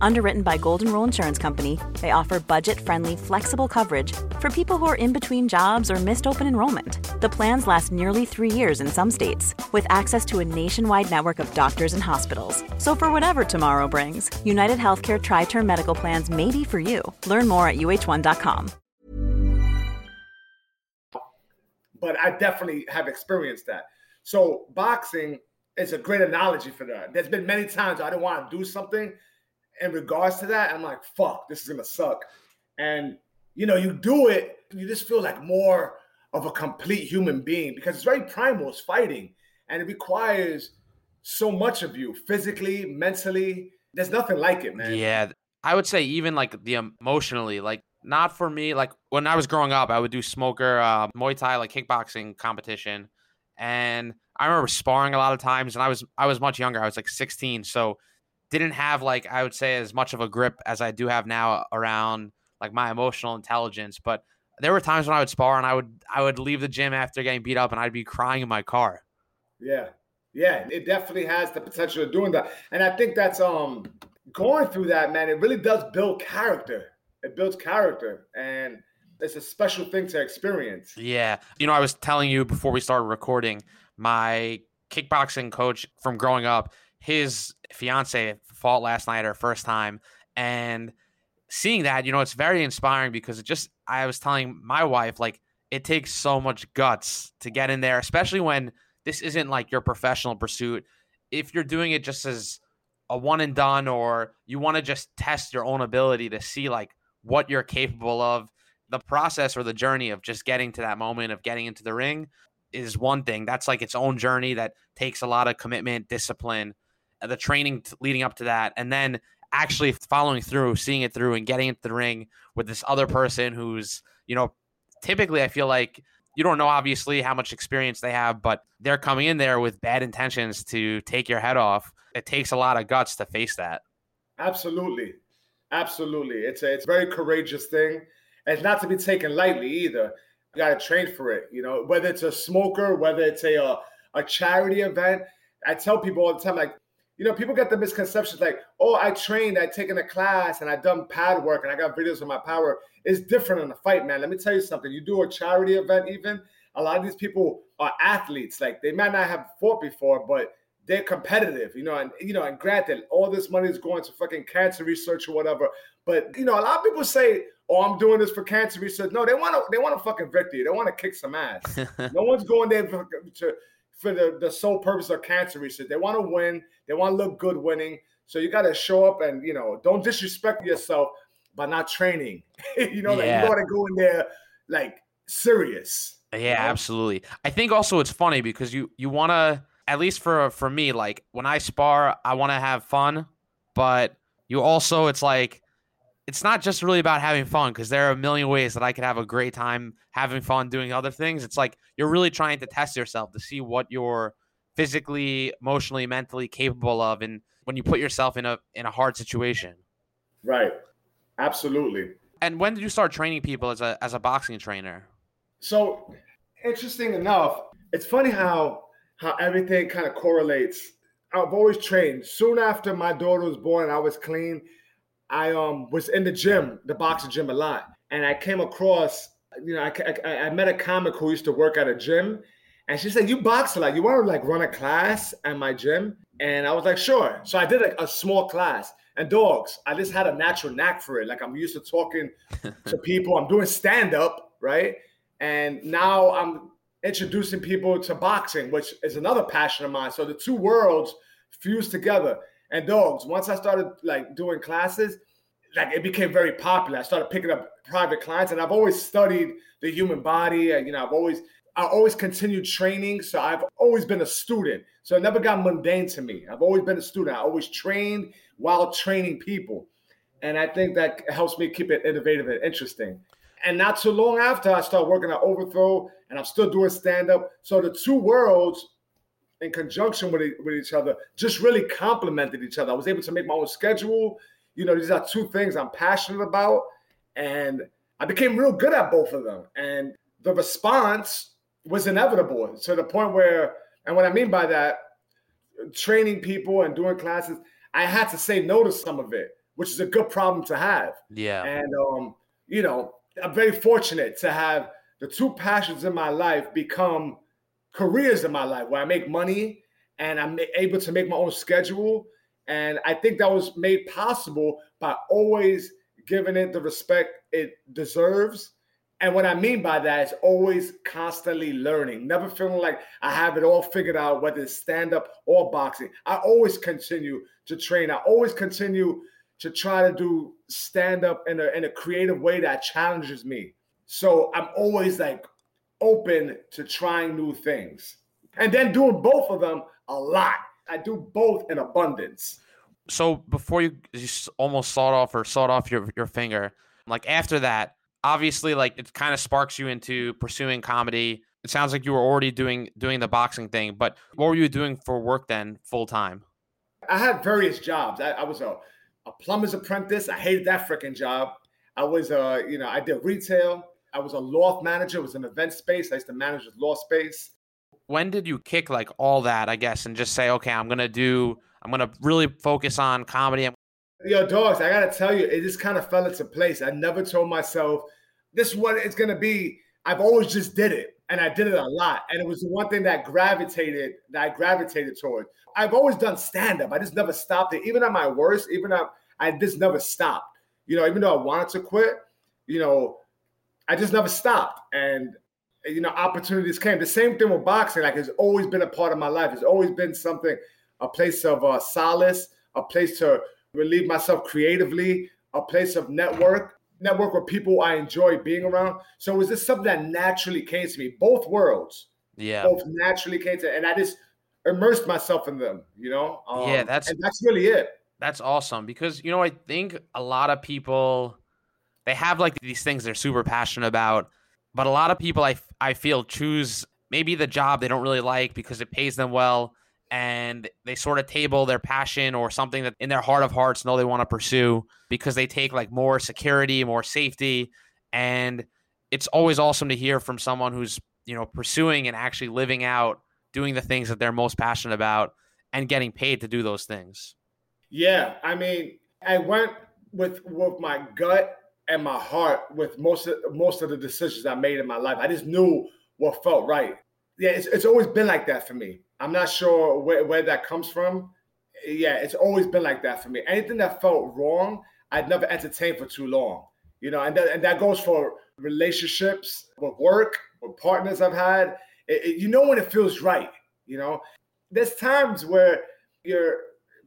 Underwritten by Golden Rule Insurance Company, they offer budget friendly, flexible coverage for people who are in between jobs or missed open enrollment. The plans last nearly three years in some states, with access to a nationwide network of doctors and hospitals. So, for whatever tomorrow brings, United Healthcare Tri Term Medical Plans may be for you. Learn more at uh1.com. But I definitely have experienced that. So, boxing is a great analogy for that. There's been many times I didn't want to do something in regards to that. I'm like, fuck, this is gonna suck. And you know, you do it, you just feel like more of a complete human being because it's very primal, it's fighting, and it requires so much of you physically, mentally. There's nothing like it, man. Yeah, I would say even like the emotionally, like not for me. Like when I was growing up, I would do smoker, uh, Muay Thai, like kickboxing competition, and I remember sparring a lot of times, and I was I was much younger. I was like 16, so didn't have like I would say as much of a grip as I do have now around like my emotional intelligence. But there were times when I would spar and I would I would leave the gym after getting beat up and I'd be crying in my car. Yeah. Yeah, it definitely has the potential of doing that. And I think that's um going through that, man, it really does build character. It builds character and it's a special thing to experience. Yeah. You know, I was telling you before we started recording, my kickboxing coach from growing up, his fiance fought last night her first time and seeing that you know it's very inspiring because it just i was telling my wife like it takes so much guts to get in there especially when this isn't like your professional pursuit. If you're doing it just as a one and done or you want to just test your own ability to see like what you're capable of the process or the journey of just getting to that moment of getting into the ring is one thing. That's like its own journey that takes a lot of commitment discipline the training leading up to that, and then actually following through, seeing it through, and getting into the ring with this other person who's, you know, typically I feel like you don't know obviously how much experience they have, but they're coming in there with bad intentions to take your head off. It takes a lot of guts to face that. Absolutely. Absolutely. It's a it's a very courageous thing. And it's not to be taken lightly either. You gotta train for it. You know, whether it's a smoker, whether it's a a, a charity event. I tell people all the time, like you know, people get the misconceptions like, oh, I trained, I taken a class, and I done pad work, and I got videos of my power. It's different in a fight, man. Let me tell you something. You do a charity event, even a lot of these people are athletes. Like they might not have fought before, but they're competitive, you know. And you know, and granted, all this money is going to fucking cancer research or whatever. But you know, a lot of people say, "Oh, I'm doing this for cancer research." No, they want to. They want a fucking victory. They want to kick some ass. no one's going there to for the, the sole purpose of cancer research. They want to win. They want to look good winning. So you got to show up and you know don't disrespect yourself by not training. you know, yeah. like you got to go in there like serious. Yeah, you know? absolutely. I think also it's funny because you you want to at least for for me like when I spar, I want to have fun, but you also it's like it's not just really about having fun because there are a million ways that I could have a great time having fun doing other things. It's like you're really trying to test yourself to see what you're physically, emotionally, mentally capable of, and when you put yourself in a in a hard situation. Right. Absolutely. And when did you start training people as a as a boxing trainer? So interesting enough, it's funny how how everything kind of correlates. I've always trained. Soon after my daughter was born, I was clean. I um was in the gym, the boxing gym a lot, and I came across, you know, I, I, I met a comic who used to work at a gym, and she said, "You box a lot. You want to like run a class at my gym?" And I was like, "Sure." So I did like a small class. And dogs, I just had a natural knack for it. Like I'm used to talking to people. I'm doing stand up, right? And now I'm introducing people to boxing, which is another passion of mine. So the two worlds fused together. And dogs, once I started like doing classes, like it became very popular. I started picking up private clients, and I've always studied the human body. You know, I've always I always continued training, so I've always been a student. So it never got mundane to me. I've always been a student. I always trained while training people, and I think that helps me keep it innovative and interesting. And not too long after, I started working at Overthrow, and I'm still doing stand up. So the two worlds in conjunction with, with each other just really complemented each other. I was able to make my own schedule. You know, these are two things I'm passionate about. And I became real good at both of them. And the response was inevitable to the point where, and what I mean by that, training people and doing classes, I had to say no to some of it, which is a good problem to have. Yeah. And, um, you know, I'm very fortunate to have the two passions in my life become careers in my life where I make money and I'm able to make my own schedule. And I think that was made possible by always giving it the respect it deserves. And what I mean by that is always constantly learning, never feeling like I have it all figured out, whether it's stand up or boxing. I always continue to train. I always continue to try to do stand up in a, in a creative way that challenges me. So I'm always like open to trying new things and then doing both of them a lot. I do both in abundance. So before you, you almost sawed off or sawed off your, your finger, like after that, obviously like it kind of sparks you into pursuing comedy. It sounds like you were already doing doing the boxing thing, but what were you doing for work then full time? I had various jobs. I, I was a, a plumber's apprentice. I hated that freaking job. I was uh, you know, I did retail. I was a loft manager. It was an event space. I used to manage a loft space. When did you kick like all that, I guess, and just say, okay, I'm gonna do, I'm gonna really focus on comedy. Yo, dogs, I gotta tell you, it just kind of fell into place. I never told myself this is what it's gonna be. I've always just did it, and I did it a lot. And it was the one thing that gravitated that I gravitated toward. I've always done stand up. I just never stopped it. Even at my worst, even at I just never stopped. You know, even though I wanted to quit, you know, I just never stopped. And you know, opportunities came. The same thing with boxing. Like it's always been a part of my life. It's always been something, a place of uh, solace, a place to relieve myself creatively, a place of network, network with people I enjoy being around. So it was just something that naturally came to me. Both worlds, yeah, both naturally came to, and I just immersed myself in them. You know, um, yeah, that's and that's really it. That's awesome because you know I think a lot of people they have like these things they're super passionate about, but a lot of people I I feel choose maybe the job they don't really like because it pays them well and they sort of table their passion or something that in their heart of hearts know they want to pursue because they take like more security, more safety and it's always awesome to hear from someone who's, you know, pursuing and actually living out doing the things that they're most passionate about and getting paid to do those things. Yeah, I mean, I went with with my gut and my heart with most of most of the decisions I made in my life. I just knew what felt right. Yeah, it's, it's always been like that for me. I'm not sure where, where that comes from. Yeah, it's always been like that for me. Anything that felt wrong, I'd never entertained for too long. You know, and that, and that goes for relationships, with work, with partners I've had. It, it, you know when it feels right. You know, there's times where you're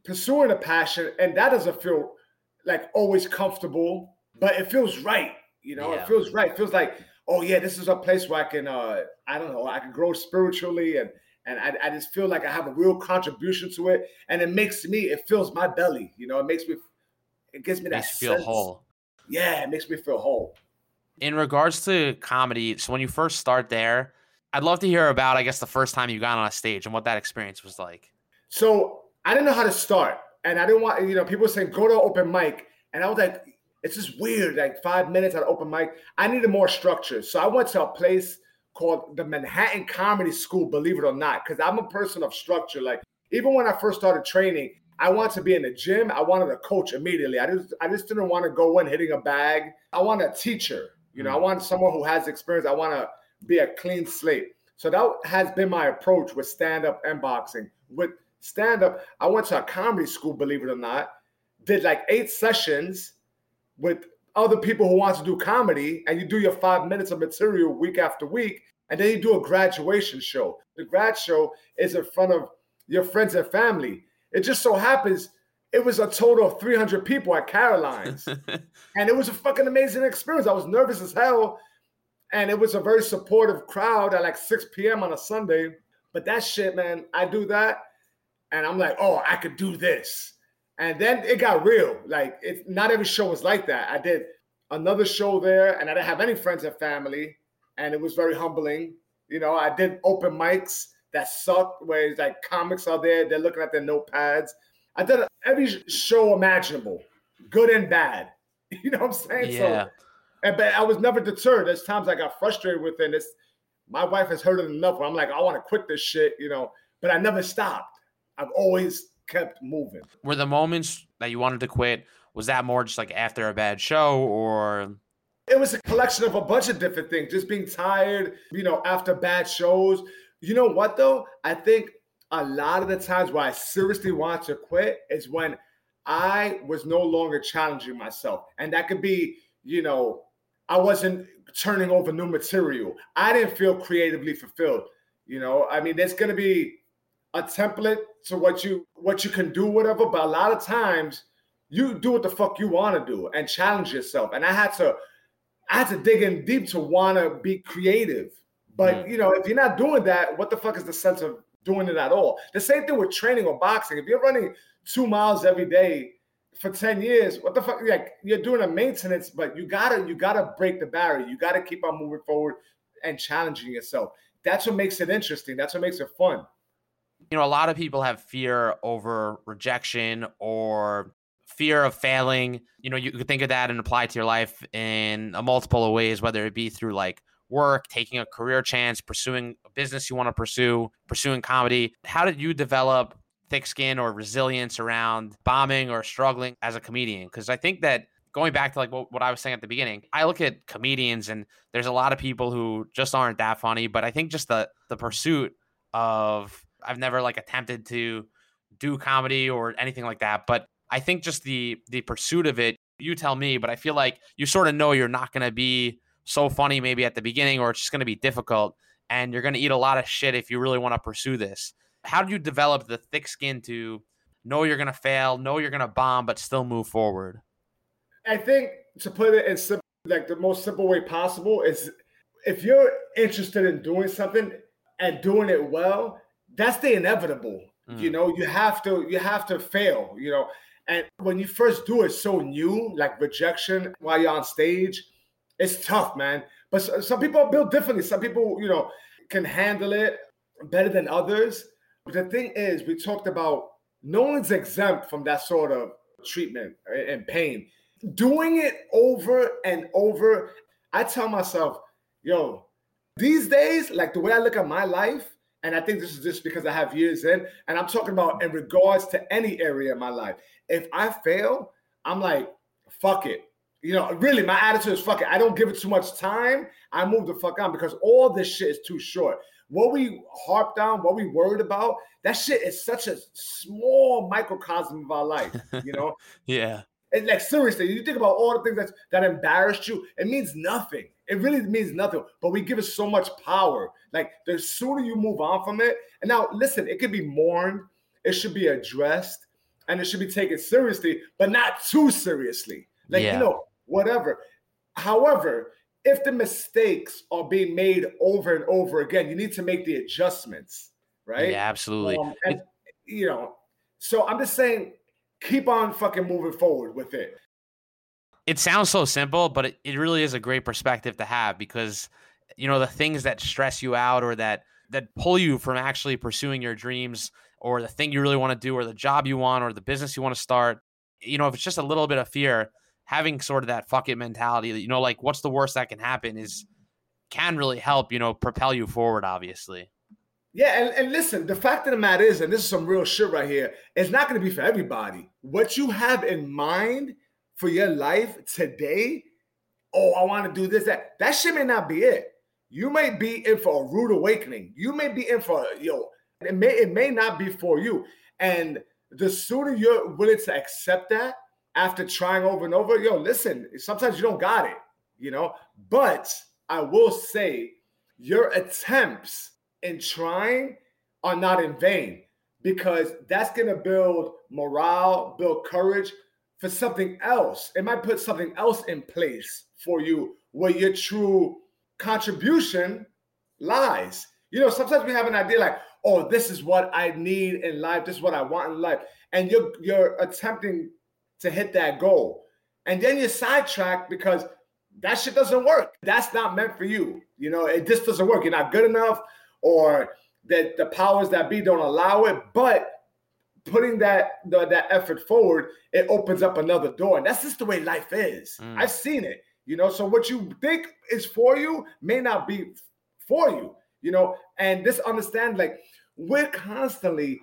pursuing a passion and that doesn't feel like always comfortable but it feels right. You know, yeah. it feels right. It feels like, oh yeah, this is a place where I can, uh, I don't know, I can grow spiritually, and and I, I just feel like I have a real contribution to it, and it makes me, it fills my belly. You know, it makes me, it gives me that makes feel whole. Yeah, it makes me feel whole. In regards to comedy, so when you first start there, I'd love to hear about, I guess, the first time you got on a stage and what that experience was like. So I didn't know how to start, and I didn't want, you know, people saying go to open mic, and I was like, it's just weird. Like five minutes at open mic. I needed more structure. So I went to a place called the Manhattan Comedy School, believe it or not, because I'm a person of structure. Like even when I first started training, I wanted to be in the gym. I wanted a coach immediately. I just I just didn't want to go in hitting a bag. I want a teacher. You know, I mm. want someone who has experience. I want to be a clean slate. So that has been my approach with stand up and boxing. With stand up, I went to a comedy school, believe it or not, did like eight sessions with other people who want to do comedy and you do your five minutes of material week after week and then you do a graduation show the grad show is in front of your friends and family it just so happens it was a total of 300 people at Caroline's. and it was a fucking amazing experience. I was nervous as hell. And it was a very supportive crowd at like 6 p.m. on a Sunday. But that shit, man, I do that. And I'm like, oh, I could do this. And then it got real. Like, it's not every show was like that. I did another show there, and I didn't have any friends and family. And it was very humbling. You know, I did open mics that sucked, where it's like comics are there, they're looking at their notepads. I did every show imaginable, good and bad. You know what I'm saying? Yeah. So, and, but I was never deterred. There's times I got frustrated with it. And it's, my wife has heard it enough where I'm like, I want to quit this shit, you know, but I never stopped. I've always kept moving. Were the moments that you wanted to quit, was that more just like after a bad show or it was a collection of a bunch of different things, just being tired, you know, after bad shows. You know what though? I think a lot of the times where I seriously want to quit is when I was no longer challenging myself. And that could be, you know, I wasn't turning over new material. I didn't feel creatively fulfilled. You know, I mean, there's gonna be a template to what you what you can do, whatever, but a lot of times you do what the fuck you want to do and challenge yourself. And I had to I had to dig in deep to want to be creative. But mm. you know, if you're not doing that, what the fuck is the sense of doing it at all? The same thing with training or boxing. If you're running two miles every day for 10 years, what the fuck? Like you're doing a maintenance, but you gotta you gotta break the barrier. You gotta keep on moving forward and challenging yourself. That's what makes it interesting. That's what makes it fun. You know, a lot of people have fear over rejection or fear of failing. You know, you could think of that and apply it to your life in a multiple of ways, whether it be through like work, taking a career chance, pursuing a business you want to pursue, pursuing comedy. How did you develop thick skin or resilience around bombing or struggling as a comedian? Because I think that going back to like what, what I was saying at the beginning, I look at comedians and there's a lot of people who just aren't that funny, but I think just the the pursuit of I've never like attempted to do comedy or anything like that, but I think just the the pursuit of it, you tell me, but I feel like you sort of know you're not going to be so funny maybe at the beginning or it's just going to be difficult and you're going to eat a lot of shit if you really want to pursue this. How do you develop the thick skin to know you're going to fail, know you're going to bomb but still move forward? I think to put it in simple, like the most simple way possible is if you're interested in doing something and doing it well, that's the inevitable. Mm. You know, you have to you have to fail, you know. And when you first do it so new, like rejection while you're on stage, it's tough, man. But some people are built differently. Some people, you know, can handle it better than others. But the thing is, we talked about no one's exempt from that sort of treatment and pain. Doing it over and over, I tell myself, yo, these days, like the way I look at my life, and I think this is just because I have years in, and I'm talking about in regards to any area of my life. If I fail, I'm like, fuck it. You know, really, my attitude is fuck it. I don't give it too much time. I move the fuck on because all this shit is too short. What we harped on, what we worried about, that shit is such a small microcosm of our life, you know? yeah. And like seriously, you think about all the things that that embarrassed you, it means nothing. It really means nothing. But we give it so much power. Like the sooner you move on from it, and now listen, it could be mourned, it should be addressed, and it should be taken seriously, but not too seriously. Like yeah. you know, whatever. However, if the mistakes are being made over and over again, you need to make the adjustments, right? Yeah, absolutely. Um, and, you know, so I'm just saying keep on fucking moving forward with it. It sounds so simple, but it, it really is a great perspective to have because you know the things that stress you out or that that pull you from actually pursuing your dreams or the thing you really want to do or the job you want or the business you want to start you know if it's just a little bit of fear having sort of that fuck it mentality that you know like what's the worst that can happen is can really help you know propel you forward obviously yeah, and, and listen, the fact of the matter is, and this is some real shit right here, it's not going to be for everybody. What you have in mind for your life today, oh, I want to do this, that, that shit may not be it. You may be in for a rude awakening. You may be in for, yo, it may, it may not be for you. And the sooner you're willing to accept that after trying over and over, yo, listen, sometimes you don't got it, you know, but I will say your attempts in trying are not in vain. because that's going to build morale, build courage for something else. It might put something else in place for you where your true contribution lies. You know, sometimes we have an idea like, oh, this is what I need in life, this is what I want in life. And you're you're attempting to hit that goal. And then you're sidetracked because that shit doesn't work. That's not meant for you. You know, it just doesn't work. You're not good enough, or that the powers that be don't allow it. But putting that the, that effort forward, it opens up another door. And that's just the way life is. Mm. I've seen it. You know, so what you think is for you may not be for you. You know, and this understand like we're constantly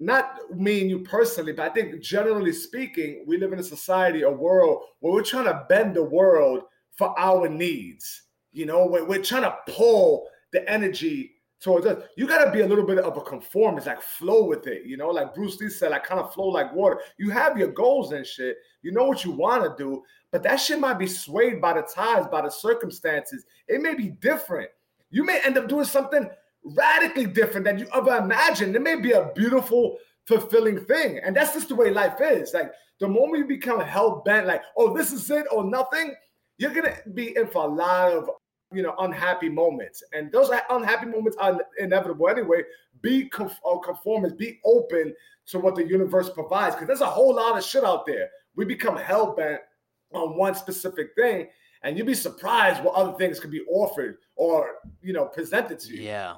not me and you personally, but I think generally speaking, we live in a society, a world where we're trying to bend the world for our needs. You know, we're, we're trying to pull the energy towards us. You got to be a little bit of a conformist, like flow with it. You know, like Bruce Lee said, I kind of flow like water. You have your goals and shit. You know what you want to do, but that shit might be swayed by the tides, by the circumstances. It may be different. You may end up doing something radically different than you ever imagined. It may be a beautiful, fulfilling thing. And that's just the way life is. Like the moment you become hell bent, like, oh, this is it or nothing, you're gonna be in for a lot of you know unhappy moments. And those unhappy moments are inevitable anyway. Be uh, conformist, be open to what the universe provides, because there's a whole lot of shit out there. We become hell bent on one specific thing and you'd be surprised what other things could be offered or you know presented to you. Yeah.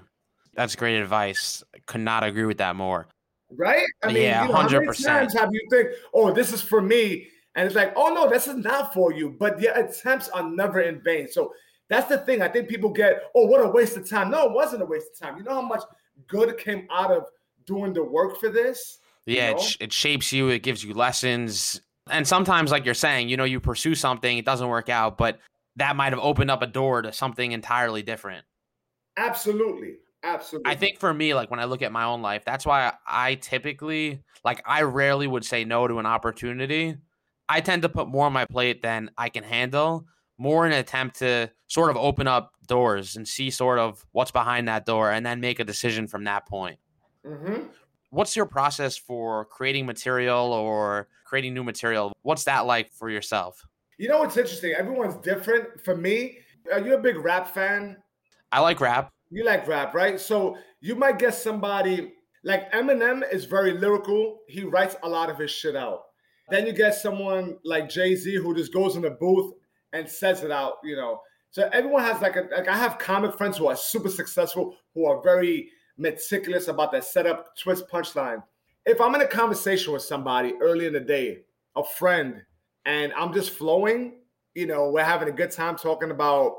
That's great advice. Could not agree with that more. Right? I mean, yeah, you know, 100%. how many times have you think, oh, this is for me? And it's like, oh no, this is not for you. But the attempts are never in vain. So that's the thing. I think people get, oh, what a waste of time. No, it wasn't a waste of time. You know how much good came out of doing the work for this? Yeah, you know? it, it shapes you. It gives you lessons. And sometimes, like you're saying, you know, you pursue something, it doesn't work out, but that might have opened up a door to something entirely different. Absolutely. Absolutely. I think for me, like when I look at my own life, that's why I typically, like, I rarely would say no to an opportunity. I tend to put more on my plate than I can handle, more in an attempt to sort of open up doors and see sort of what's behind that door and then make a decision from that point. Mm-hmm. What's your process for creating material or creating new material? What's that like for yourself? You know what's interesting? Everyone's different. For me, are you a big rap fan? I like rap. You like rap, right? So you might get somebody like Eminem is very lyrical. He writes a lot of his shit out. Then you get someone like Jay Z who just goes in the booth and says it out, you know. So everyone has like a like I have comic friends who are super successful, who are very meticulous about their setup, twist, punchline. If I'm in a conversation with somebody early in the day, a friend, and I'm just flowing, you know, we're having a good time talking about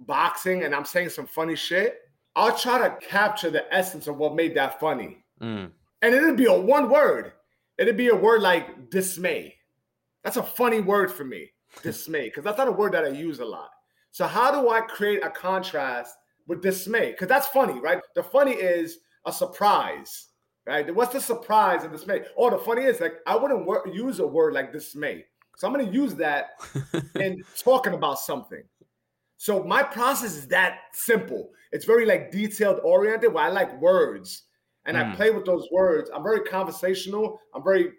boxing and I'm saying some funny shit, I'll try to capture the essence of what made that funny. Mm. And it'd be a one word. It'd be a word like dismay. That's a funny word for me, dismay, because that's not a word that I use a lot. So how do I create a contrast with dismay? Because that's funny, right? The funny is a surprise, right? What's the surprise and dismay? Oh, the funny is like I wouldn't wor- use a word like dismay. So I'm going to use that in talking about something. So my process is that simple. It's very like detailed oriented where I like words and mm. I play with those words. I'm very conversational. I'm very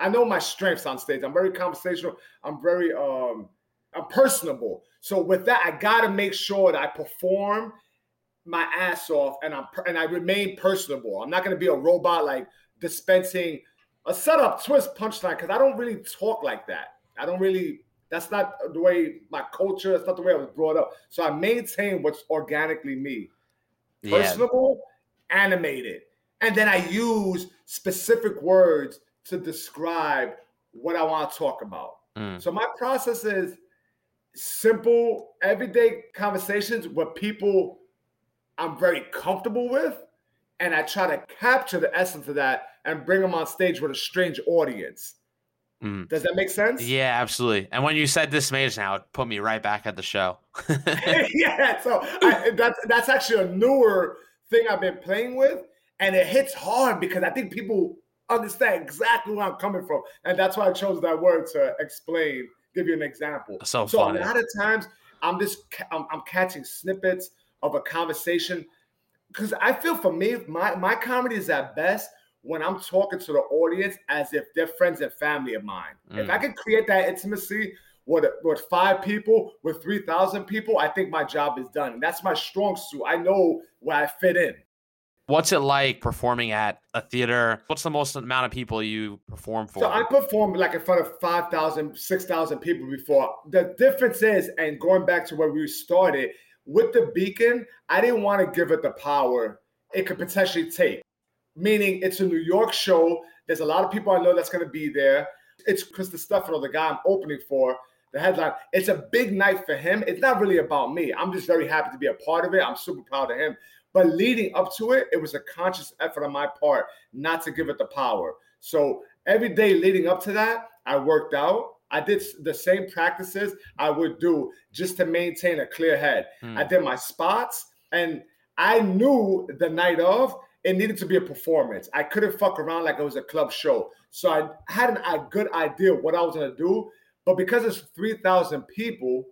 I know my strengths on stage. I'm very conversational. I'm very um I'm personable. So with that, I got to make sure that I perform my ass off and I'm and I remain personable. I'm not going to be a robot like dispensing a setup twist punchline because I don't really talk like that. I don't really that's not the way my culture, that's not the way I was brought up. So I maintain what's organically me. Personable, yeah. animated. And then I use specific words to describe what I want to talk about. Mm. So my process is simple, everyday conversations with people I'm very comfortable with. And I try to capture the essence of that and bring them on stage with a strange audience. Mm. Does that make sense? Yeah, absolutely. And when you said this just now, it put me right back at the show. yeah, so I, that's that's actually a newer thing I've been playing with, and it hits hard because I think people understand exactly where I'm coming from, and that's why I chose that word to explain, give you an example. So, so funny. a lot of times I'm just I'm, I'm catching snippets of a conversation because I feel for me, my my comedy is at best when I'm talking to the audience as if they're friends and family of mine. Mm. If I can create that intimacy with, with five people, with 3,000 people, I think my job is done. And that's my strong suit. I know where I fit in. What's it like performing at a theater? What's the most amount of people you perform for? So I performed like in front of 5,000, 6,000 people before. The difference is, and going back to where we started, with the beacon, I didn't want to give it the power it could potentially take. Meaning it's a New York show. There's a lot of people I know that's going to be there. It's Chris Distefano, the guy I'm opening for, the headline. It's a big night for him. It's not really about me. I'm just very happy to be a part of it. I'm super proud of him. But leading up to it, it was a conscious effort on my part not to give it the power. So every day leading up to that, I worked out. I did the same practices I would do just to maintain a clear head. Mm. I did my spots, and I knew the night of it needed to be a performance. I couldn't fuck around like it was a club show. So I had an, a good idea what I was gonna do, but because it's three thousand people,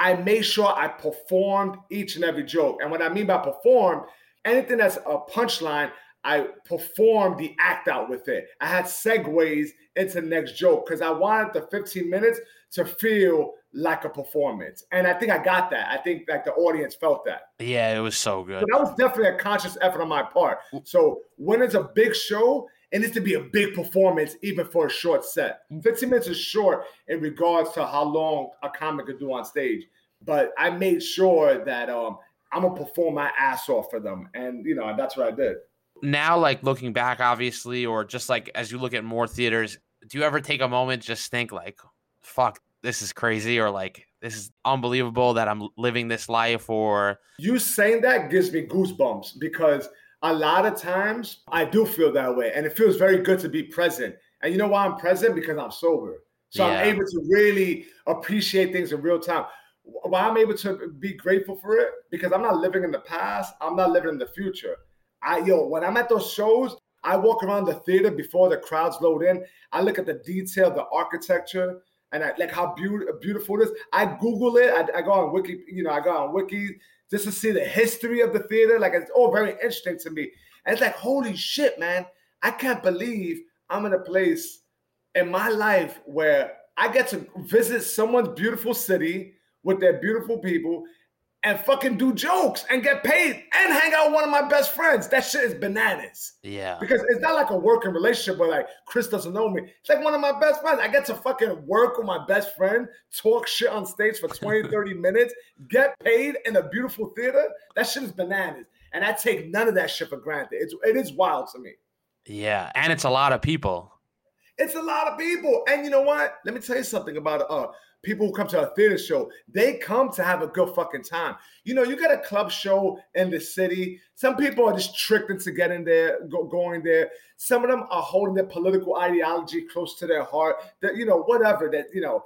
I made sure I performed each and every joke. And what I mean by perform, anything that's a punchline, I performed the act out with it. I had segues into the next joke because I wanted the 15 minutes to feel like a performance. And I think I got that. I think like the audience felt that. Yeah, it was so good. So that was definitely a conscious effort on my part. So when it's a big show, it needs to be a big performance, even for a short set. 15 minutes is short in regards to how long a comic could do on stage. But I made sure that um, I'm gonna perform my ass off for them, and you know that's what I did. Now, like looking back, obviously, or just like as you look at more theaters, do you ever take a moment just think like, "Fuck, this is crazy," or like, "This is unbelievable that I'm living this life," or you saying that gives me goosebumps because a lot of times I do feel that way. And it feels very good to be present. And you know why I'm present? Because I'm sober. So yeah. I'm able to really appreciate things in real time. Why I'm able to be grateful for it? Because I'm not living in the past. I'm not living in the future. I yo, when I'm at those shows, I walk around the theater before the crowds load in. I look at the detail, the architecture, and I like how be- beautiful it is. I Google it. I, I, go on Wiki, you know, I go on Wiki just to see the history of the theater. Like it's all very interesting to me. And it's like, holy shit, man. I can't believe I'm in a place in my life where I get to visit someone's beautiful city with their beautiful people and fucking do jokes and get paid and hang out with one of my best friends. That shit is bananas. Yeah. Because it's not like a working relationship where like Chris doesn't know me. It's like one of my best friends. I get to fucking work with my best friend, talk shit on stage for 20, 30 minutes, get paid in a beautiful theater. That shit is bananas. And I take none of that shit for granted. It's it is wild to me. Yeah. And it's a lot of people. It's a lot of people. And you know what? Let me tell you something about uh people who come to a theater show, they come to have a good fucking time. You know, you got a club show in the city. Some people are just tricked into getting there, go, going there. Some of them are holding their political ideology close to their heart. That you know, whatever. That you know,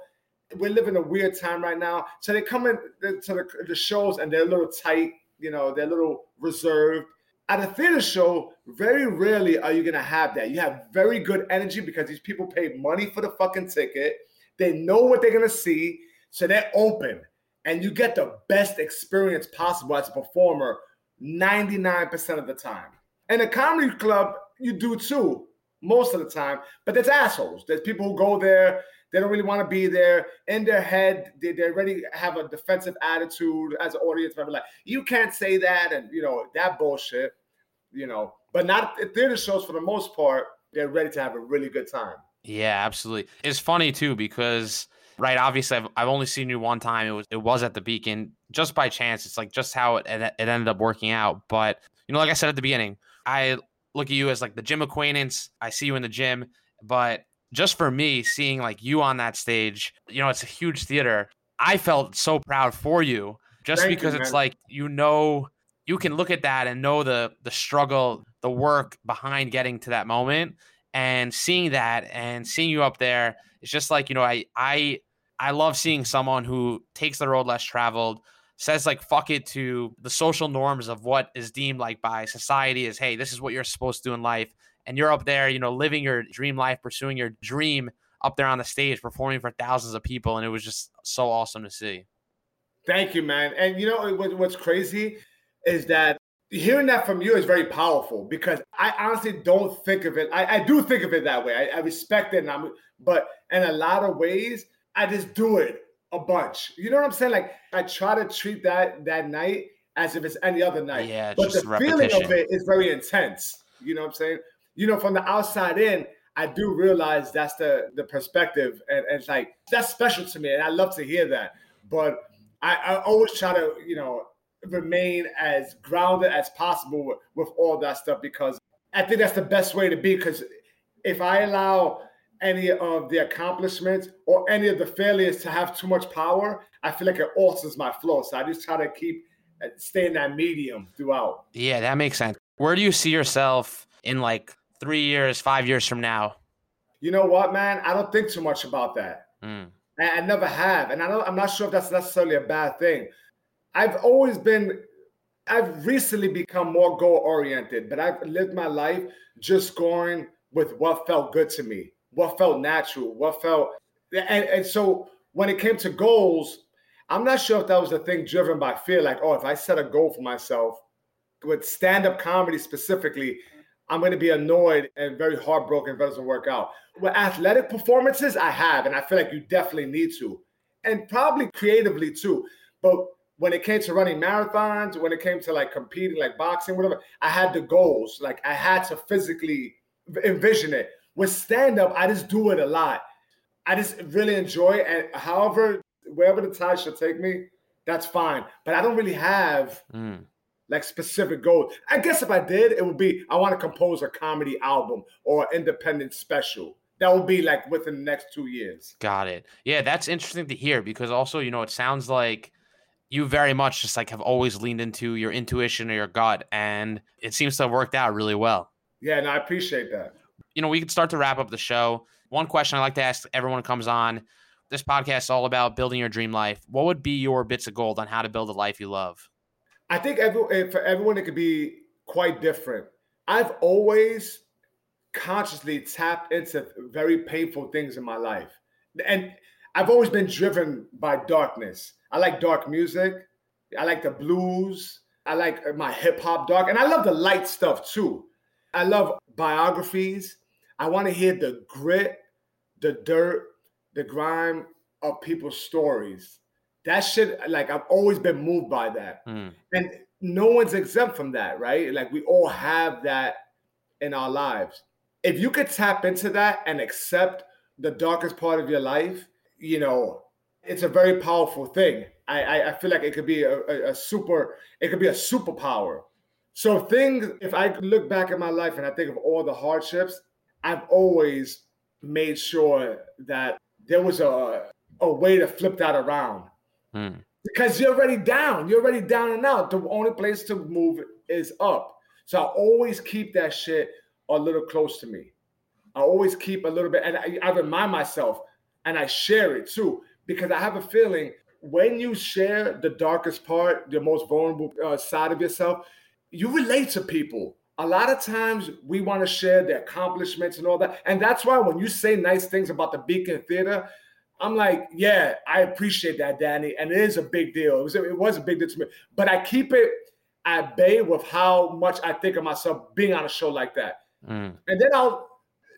we're living a weird time right now. So they come in to the, the shows and they're a little tight. You know, they're a little reserved. At a theater show, very rarely are you gonna have that. You have very good energy because these people paid money for the fucking ticket they know what they're to see. So they're open and you get the best experience possible as a performer 99% of the time. And a comedy club, you do too, most of the time. But there's assholes. There's people who go there, they don't really want to be there. In their head, they, they already have a defensive attitude as an audience member. Like, you can't say that, and you know, that bullshit, you know. But not at theater shows for the most part, they're ready to have a really good time. Yeah, absolutely. It's funny too because right, obviously I've, I've only seen you one time. It was it was at the Beacon just by chance. It's like just how it it ended up working out. But you know, like I said at the beginning, I look at you as like the gym acquaintance. I see you in the gym, but just for me seeing like you on that stage, you know, it's a huge theater. I felt so proud for you just Thank because you, it's like you know you can look at that and know the the struggle, the work behind getting to that moment and seeing that and seeing you up there it's just like you know i i i love seeing someone who takes the road less traveled says like fuck it to the social norms of what is deemed like by society as hey this is what you're supposed to do in life and you're up there you know living your dream life pursuing your dream up there on the stage performing for thousands of people and it was just so awesome to see. Thank you man. And you know what's crazy is that hearing that from you is very powerful because I honestly don't think of it. I, I do think of it that way. I, I respect it, and I'm, but in a lot of ways, I just do it a bunch. You know what I'm saying? Like I try to treat that that night as if it's any other night. Yeah, but the repetition. feeling of it is very intense. You know what I'm saying? You know, from the outside in, I do realize that's the the perspective, and, and it's like that's special to me, and I love to hear that. But I, I always try to, you know, remain as grounded as possible with, with all that stuff because I think that's the best way to be. Because if I allow any of the accomplishments or any of the failures to have too much power, I feel like it alters my flow. So I just try to keep uh, stay in that medium throughout. Yeah, that makes sense. Where do you see yourself in like three years, five years from now? You know what, man? I don't think too much about that. Mm. I, I never have, and I don't, I'm not sure if that's necessarily a bad thing. I've always been. I've recently become more goal oriented, but I've lived my life just going with what felt good to me, what felt natural, what felt, and, and so when it came to goals, I'm not sure if that was a thing driven by fear, like, oh, if I set a goal for myself with stand up comedy specifically, I'm going to be annoyed and very heartbroken if it doesn't work out. With athletic performances, I have, and I feel like you definitely need to, and probably creatively too. But when it came to running marathons, when it came to like competing, like boxing, whatever, I had the goals. Like I had to physically envision it. With stand up, I just do it a lot. I just really enjoy it. And however, wherever the tide should take me, that's fine. But I don't really have Mm. like specific goals. I guess if I did, it would be I want to compose a comedy album or independent special. That would be like within the next two years. Got it. Yeah, that's interesting to hear because also, you know, it sounds like you very much just like have always leaned into your intuition or your gut, and it seems to have worked out really well. Yeah, and I appreciate that. You know, we can start to wrap up the show. One question I like to ask everyone who comes on this podcast is all about building your dream life. What would be your bits of gold on how to build a life you love? I think every, eh, for everyone, it could be quite different. I've always consciously tapped into very painful things in my life. And I've always been driven by darkness. I like dark music. I like the blues. I like my hip hop dark. And I love the light stuff too. I love biographies. I want to hear the grit, the dirt, the grime of people's stories. That shit, like, I've always been moved by that. Mm. And no one's exempt from that, right? Like, we all have that in our lives. If you could tap into that and accept the darkest part of your life, you know, it's a very powerful thing. I, I, I feel like it could be a, a, a super, it could be a superpower. So things, if I look back at my life and I think of all the hardships, I've always made sure that there was a, a way to flip that around. Mm. Because you're already down. You're already down and out. The only place to move is up. So I always keep that shit a little close to me. I always keep a little bit, and I, I remind myself, and I share it too, because I have a feeling when you share the darkest part, the most vulnerable uh, side of yourself, you relate to people. A lot of times we want to share the accomplishments and all that. And that's why when you say nice things about the Beacon Theater, I'm like, yeah, I appreciate that, Danny. And it is a big deal. It was, it was a big deal to me. But I keep it at bay with how much I think of myself being on a show like that. Mm. And then I'll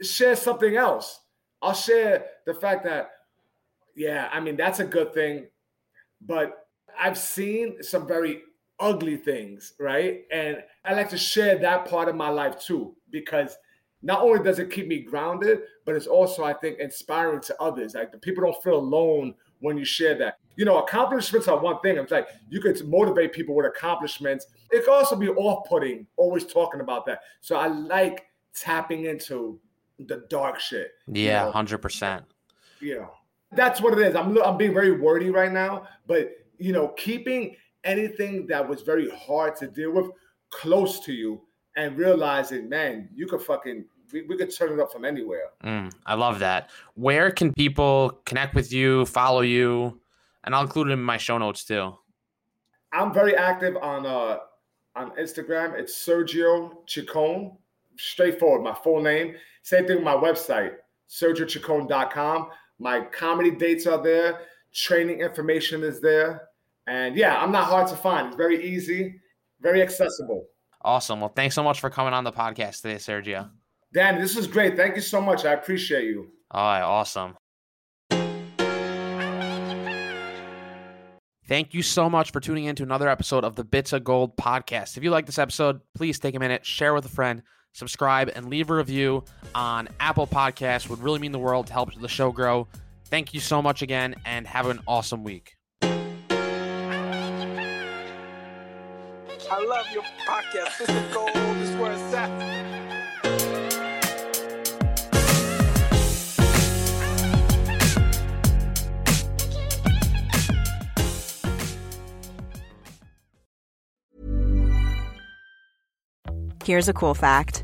share something else. I'll share the fact that, yeah, I mean, that's a good thing. But I've seen some very ugly things, right? And I like to share that part of my life too, because not only does it keep me grounded, but it's also, I think, inspiring to others. Like the people don't feel alone when you share that. You know, accomplishments are one thing. It's like you could motivate people with accomplishments. It can also be off-putting, always talking about that. So I like tapping into the dark shit. Yeah, hundred percent. you know that's what it is i'm i'm being very wordy right now but you know keeping anything that was very hard to deal with close to you and realizing man you could fucking we, we could turn it up from anywhere Mm, I love that. Where can people connect with you, follow you, and I'll include it in my show notes too. i'm very active on uh on instagram it's sergio chicone straightforward my full name same thing with my website sergiochicone.com my comedy dates are there training information is there and yeah i'm not hard to find it's very easy very accessible Awesome. Well, thanks so much for coming on the podcast today, Sergio. Dan, this is great. Thank you so much. I appreciate you. All right, awesome. Thank you so much for tuning in to another episode of the Bits of Gold podcast. If you like this episode, please take a minute, share with a friend, subscribe, and leave a review on Apple Podcasts. Would really mean the world to help the show grow. Thank you so much again, and have an awesome week. I love your podcast. This is gold. This is where it's at. Here's a cool fact